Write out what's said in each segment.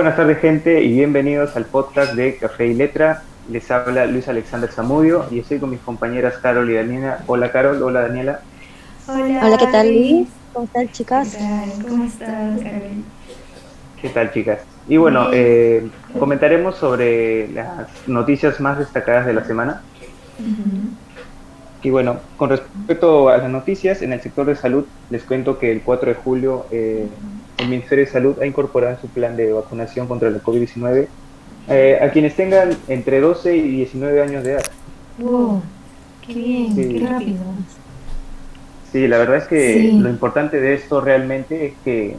Buenas tardes gente y bienvenidos al podcast de Café y Letra. Les habla Luis Alexander Zamudio y estoy con mis compañeras Carol y Daniela. Hola Carol, hola Daniela. Hola, hola ¿qué tal Luis? ¿Cómo están chicas? ¿Cómo estás Carol? ¿Qué tal chicas? Y bueno, eh, comentaremos sobre las noticias más destacadas de la semana. Y bueno, con respecto a las noticias, en el sector de salud les cuento que el 4 de julio eh, el Ministerio de Salud ha incorporado en su plan de vacunación contra la COVID-19 eh, a quienes tengan entre 12 y 19 años de edad. ¡Wow! ¡Qué bien! ¡Qué rápido! Sí, la verdad es que lo importante de esto realmente es que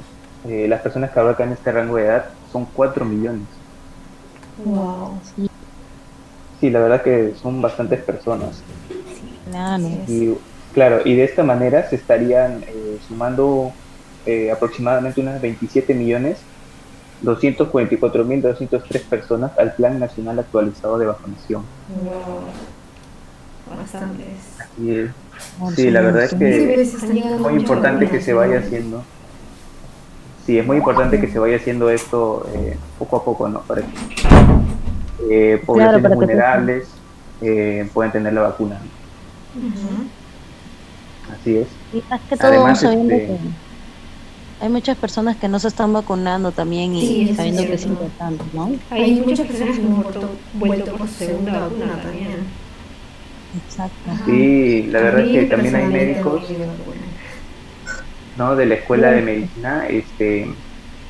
eh, las personas que abarcan este rango de edad son 4 millones. ¡Wow! Sí, la verdad que son bastantes personas. Claro. Y, claro, y de esta manera se estarían eh, sumando eh, aproximadamente unas 27 millones 244 mil 203 personas al Plan Nacional Actualizado de Vacunación. Wow. Bastantes. Sí, la verdad es que es muy importante que se vaya haciendo. Sí, es muy importante que se vaya haciendo esto eh, poco a poco, ¿no? Para que eh, poblaciones vulnerables eh, puedan tener la vacuna. Así es. Y más que todo Además, este, hay muchas personas que no se están vacunando también y sabiendo que es importante, ¿no? Hay muchas personas que han vuelto por segunda vacuna también. Exacto. Sí, la verdad es que también hay médicos ¿no? de la escuela de medicina, este,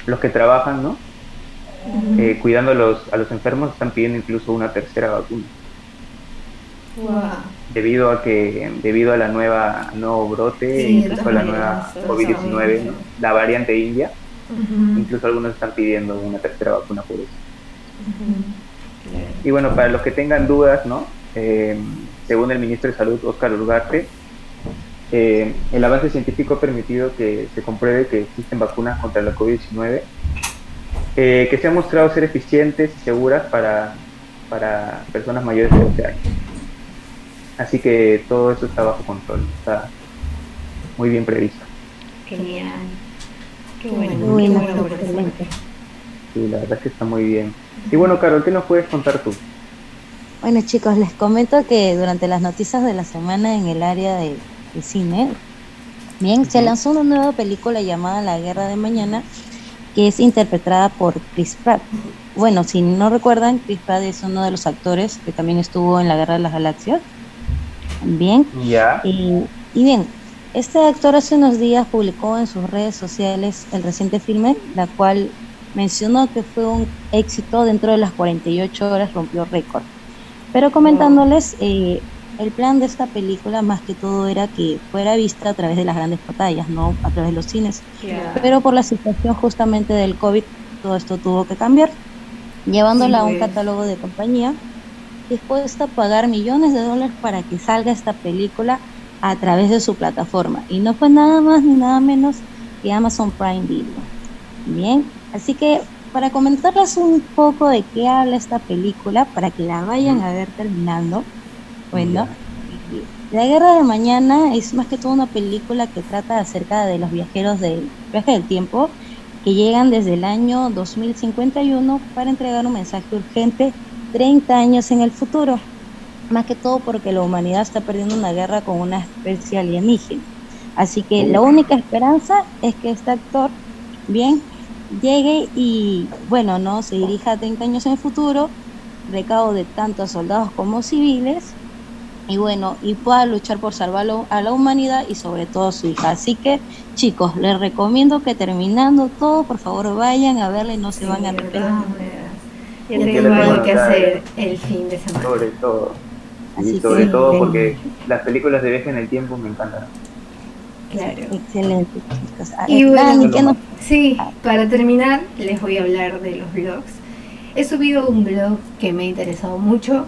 los que trabajan, ¿no? Eh, cuidando a los, a los enfermos están pidiendo incluso una tercera vacuna. Debido a que, debido a la nueva nuevo brote, incluso a la nueva COVID-19, la variante india, incluso algunos están pidiendo una tercera vacuna por eso. Y bueno, para los que tengan dudas, ¿no? Eh, según el ministro de Salud, Oscar Urgarte, eh, el avance científico ha permitido que se compruebe que existen vacunas contra la COVID-19 eh, que se han mostrado ser eficientes y seguras para, para personas mayores de 12 años. Así que todo eso está bajo control, está muy bien previsto. Genial. Qué bueno. Muy bueno, Sí, la verdad es que está muy bien. Y bueno, Carol, ¿qué nos puedes contar tú? Bueno, chicos, les comento que durante las noticias de la semana en el área de, cine, bien, se lanzó una nueva película llamada La Guerra de Mañana, que es interpretada por Chris Pratt. Bueno, si no recuerdan, Chris Pratt es uno de los actores que también estuvo en La Guerra de las Galaxias. Bien. Ya. Y, bien, este actor hace unos días publicó en sus redes sociales el reciente filme, la cual mencionó que fue un éxito dentro de las 48 horas, rompió récord. Pero comentándoles, eh, el plan de esta película más que todo era que fuera vista a través de las grandes pantallas, no a través de los cines. Pero por la situación justamente del COVID, todo esto tuvo que cambiar, llevándola a un catálogo de compañía dispuesta a pagar millones de dólares para que salga esta película a través de su plataforma. Y no fue nada más ni nada menos que Amazon Prime Video. Bien, así que para comentarles un poco de qué habla esta película, para que la vayan a ver terminando, bueno, La Guerra de Mañana es más que todo una película que trata acerca de los viajeros del viaje del tiempo que llegan desde el año 2051 para entregar un mensaje urgente 30 años en el futuro, más que todo porque la humanidad está perdiendo una guerra con una especie alienígena. Así que la única esperanza es que este actor, bien, llegue y, bueno, no se dirija 30 años en el futuro, recaude tanto soldados como civiles, y bueno, y pueda luchar por salvarlo a la humanidad y sobre todo a su hija. Así que, chicos, les recomiendo que terminando todo, por favor vayan a verle y no se van a arrepentir. Yo tengo algo que hacer el fin de semana. Sobre todo. y sobre todo porque las películas de viaje en el tiempo me encantan. Claro. Excelente, chicos. Ah, y bueno, sí, para terminar, les voy a hablar de los blogs. He subido un blog que me ha interesado mucho,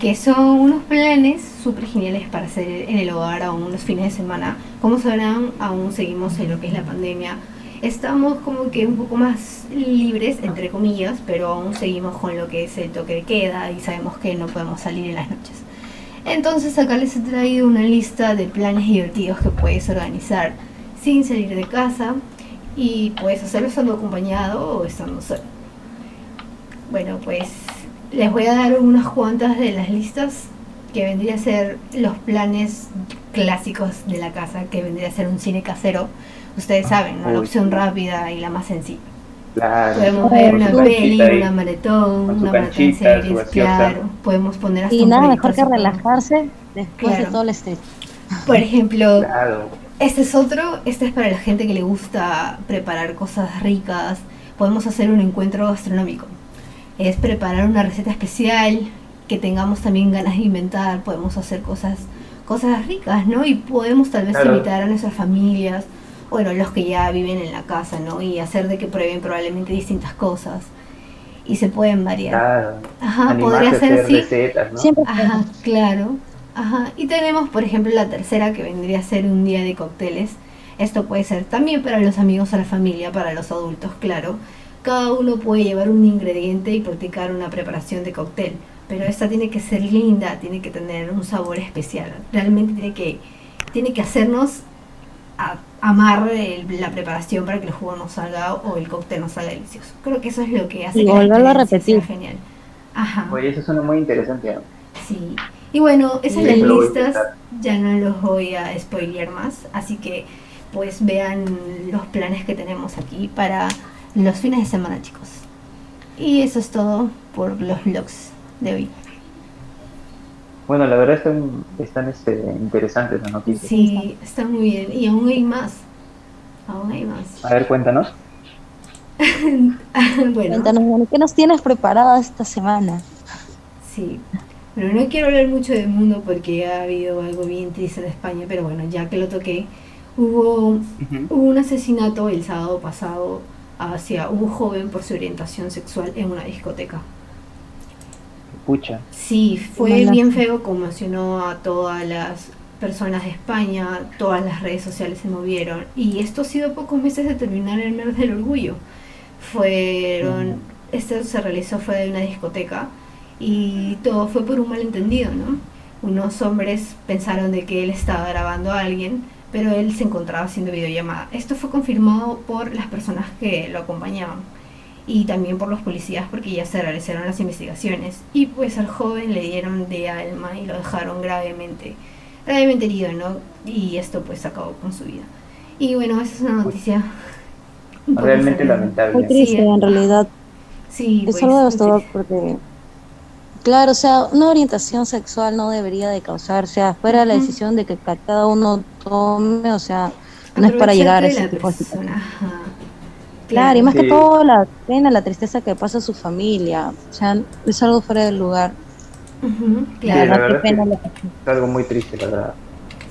que son unos planes súper geniales para hacer en el hogar a unos fines de semana. Como sabrán, aún seguimos en lo que es la pandemia estamos como que un poco más libres, entre comillas, pero aún seguimos con lo que es el toque de queda y sabemos que no podemos salir en las noches. Entonces acá les he traído una lista de planes divertidos que puedes organizar sin salir de casa y puedes hacerlo estando acompañado o estando solo. Bueno, pues les voy a dar unas cuantas de las listas que vendría a ser los planes clásicos de la casa, que vendría a ser un cine casero. Ustedes saben, ¿no? la opción rápida y la más sencilla. Claro. Podemos ver una peli, ahí. una maratón, una maratón de series, claro. Podemos poner hasta Y nada mejor que relajarse después de todo el estrés. Por ejemplo, Claro. Este es otro, este es para la gente que le gusta preparar cosas ricas. Podemos hacer un encuentro gastronómico. Es preparar una receta especial que tengamos también ganas de inventar. Podemos hacer cosas, cosas ricas, ¿no? Y podemos tal vez Claro. invitar a nuestras familias, bueno, los que ya viven en la casa, ¿no? Y hacer de que prueben probablemente distintas cosas. Y se pueden variar. Claro. Ajá, podría a ser hacer sí. recetas, ¿no? Siempre Ajá, claro. Ajá. Y tenemos, por ejemplo, la tercera que vendría a ser un día de cócteles. Esto puede ser también para los amigos o la familia, para los adultos, claro. Cada uno puede llevar un ingrediente y practicar una preparación de cóctel. Pero esta tiene que ser linda, tiene que tener un sabor especial. Realmente tiene que, tiene que hacernos a- amar el- la preparación para que el jugo nos salga o el cóctel nos salga delicioso. Creo que eso es lo que hace Y que volverlo a repetir. genial. Ajá. Oye, eso suena muy interesante. ¿no? Sí. Y bueno, esas Sí, las listas ya no los voy a spoilear más, así que pues vean los planes que tenemos aquí para los fines de semana, chicos. Y eso es todo por los vlogs de hoy. Bueno, la verdad están, están este, interesantes las noticias. Sí, está muy bien. Y aún hay más. Aún hay más. A ver, cuéntanos. bueno, Cuéntanos, ¿qué nos tienes preparado esta semana? sí. Bueno, no quiero hablar mucho del mundo porque ha habido algo bien triste en España, pero bueno, ya que lo toqué, hubo. Hubo un asesinato el sábado pasado hacia un joven por su orientación sexual en una discoteca. Pucha. Sí, fue Mala. bien feo, conmocionó a todas las personas de España, todas las redes sociales se movieron y esto ha sido pocos meses de terminar el mes del orgullo. Fueron, Ujú. esto se realizó fue de una discoteca y todo fue por un malentendido, ¿no? Unos hombres pensaron de que él estaba grabando a alguien, pero él se encontraba haciendo videollamada. Esto fue confirmado por las personas que lo acompañaban y también por los policías porque ya se realizaron las investigaciones y pues al joven le dieron de alma y lo dejaron gravemente gravemente herido no y esto pues acabó con su vida y bueno esa es una noticia un poco Realmente lamentable. Muy triste, Sí. en realidad. sí Es pues, algo devastador porque, claro, o sea, una orientación sexual no debería de causarse, fuera de la decisión de que ca- cada uno tome, o sea, no es para llegar a ese tipo de. Claro, y más Sí. que todo la pena, la tristeza que pasa a su familia, o sea, es algo fuera del lugar. Sí, La claro la verdad, pena lo que- Es algo muy triste, la verdad.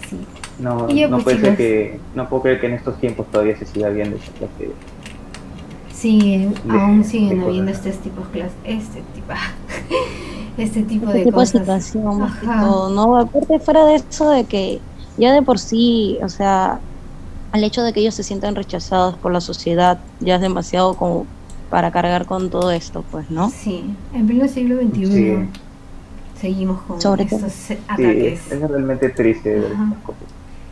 sí. No, Y ya, no pues, puede ser que, no puedo creer que en estos tiempos todavía se siga viendo esa clase de- Sí, De- aún siguen de habiendo cosas. este tipo de clas- este tipo este tipo este de tipo de cosas situación, más que Ajá. todo, ¿no? Aparte fuera de eso de que ya de por sí, o sea, el hecho de que ellos se sientan rechazados por la sociedad ya es demasiado como para cargar con todo esto, pues, ¿no? Sí, en pleno siglo XXI Sí. seguimos con Sobre estos Sí, ataques. es realmente triste ver Ajá. estas cosas.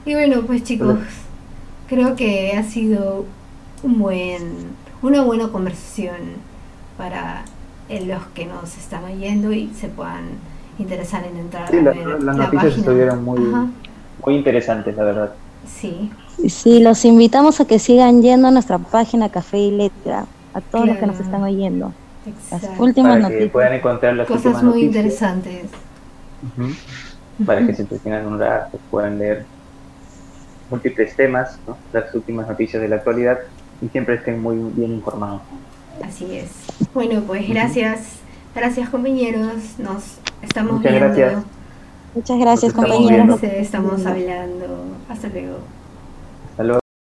Y bueno, pues chicos, creo que ha sido un buen, una buena conversación para los que nos están oyendo y se puedan interesar en entrar Sí, a la- ver las la noticias página. estuvieron muy- Ajá, Muy interesantes, la verdad. Sí, Sí, los invitamos a que sigan yendo a nuestra página Café y Letra, a todos los que nos Claro. están oyendo. Las exacto. últimas Para que noticias. puedan encontrar las Cosas últimas muy noticias. interesantes. Ujú. Para que se entretengan un rato, puedan leer múltiples temas, ¿no? las últimas noticias de la actualidad y siempre estén muy bien informados. Así es. Bueno, pues gracias, gracias compañeros, nos estamos Muchas viendo. gracias. Muchas gracias, compañeros. estamos hablando. Hasta luego.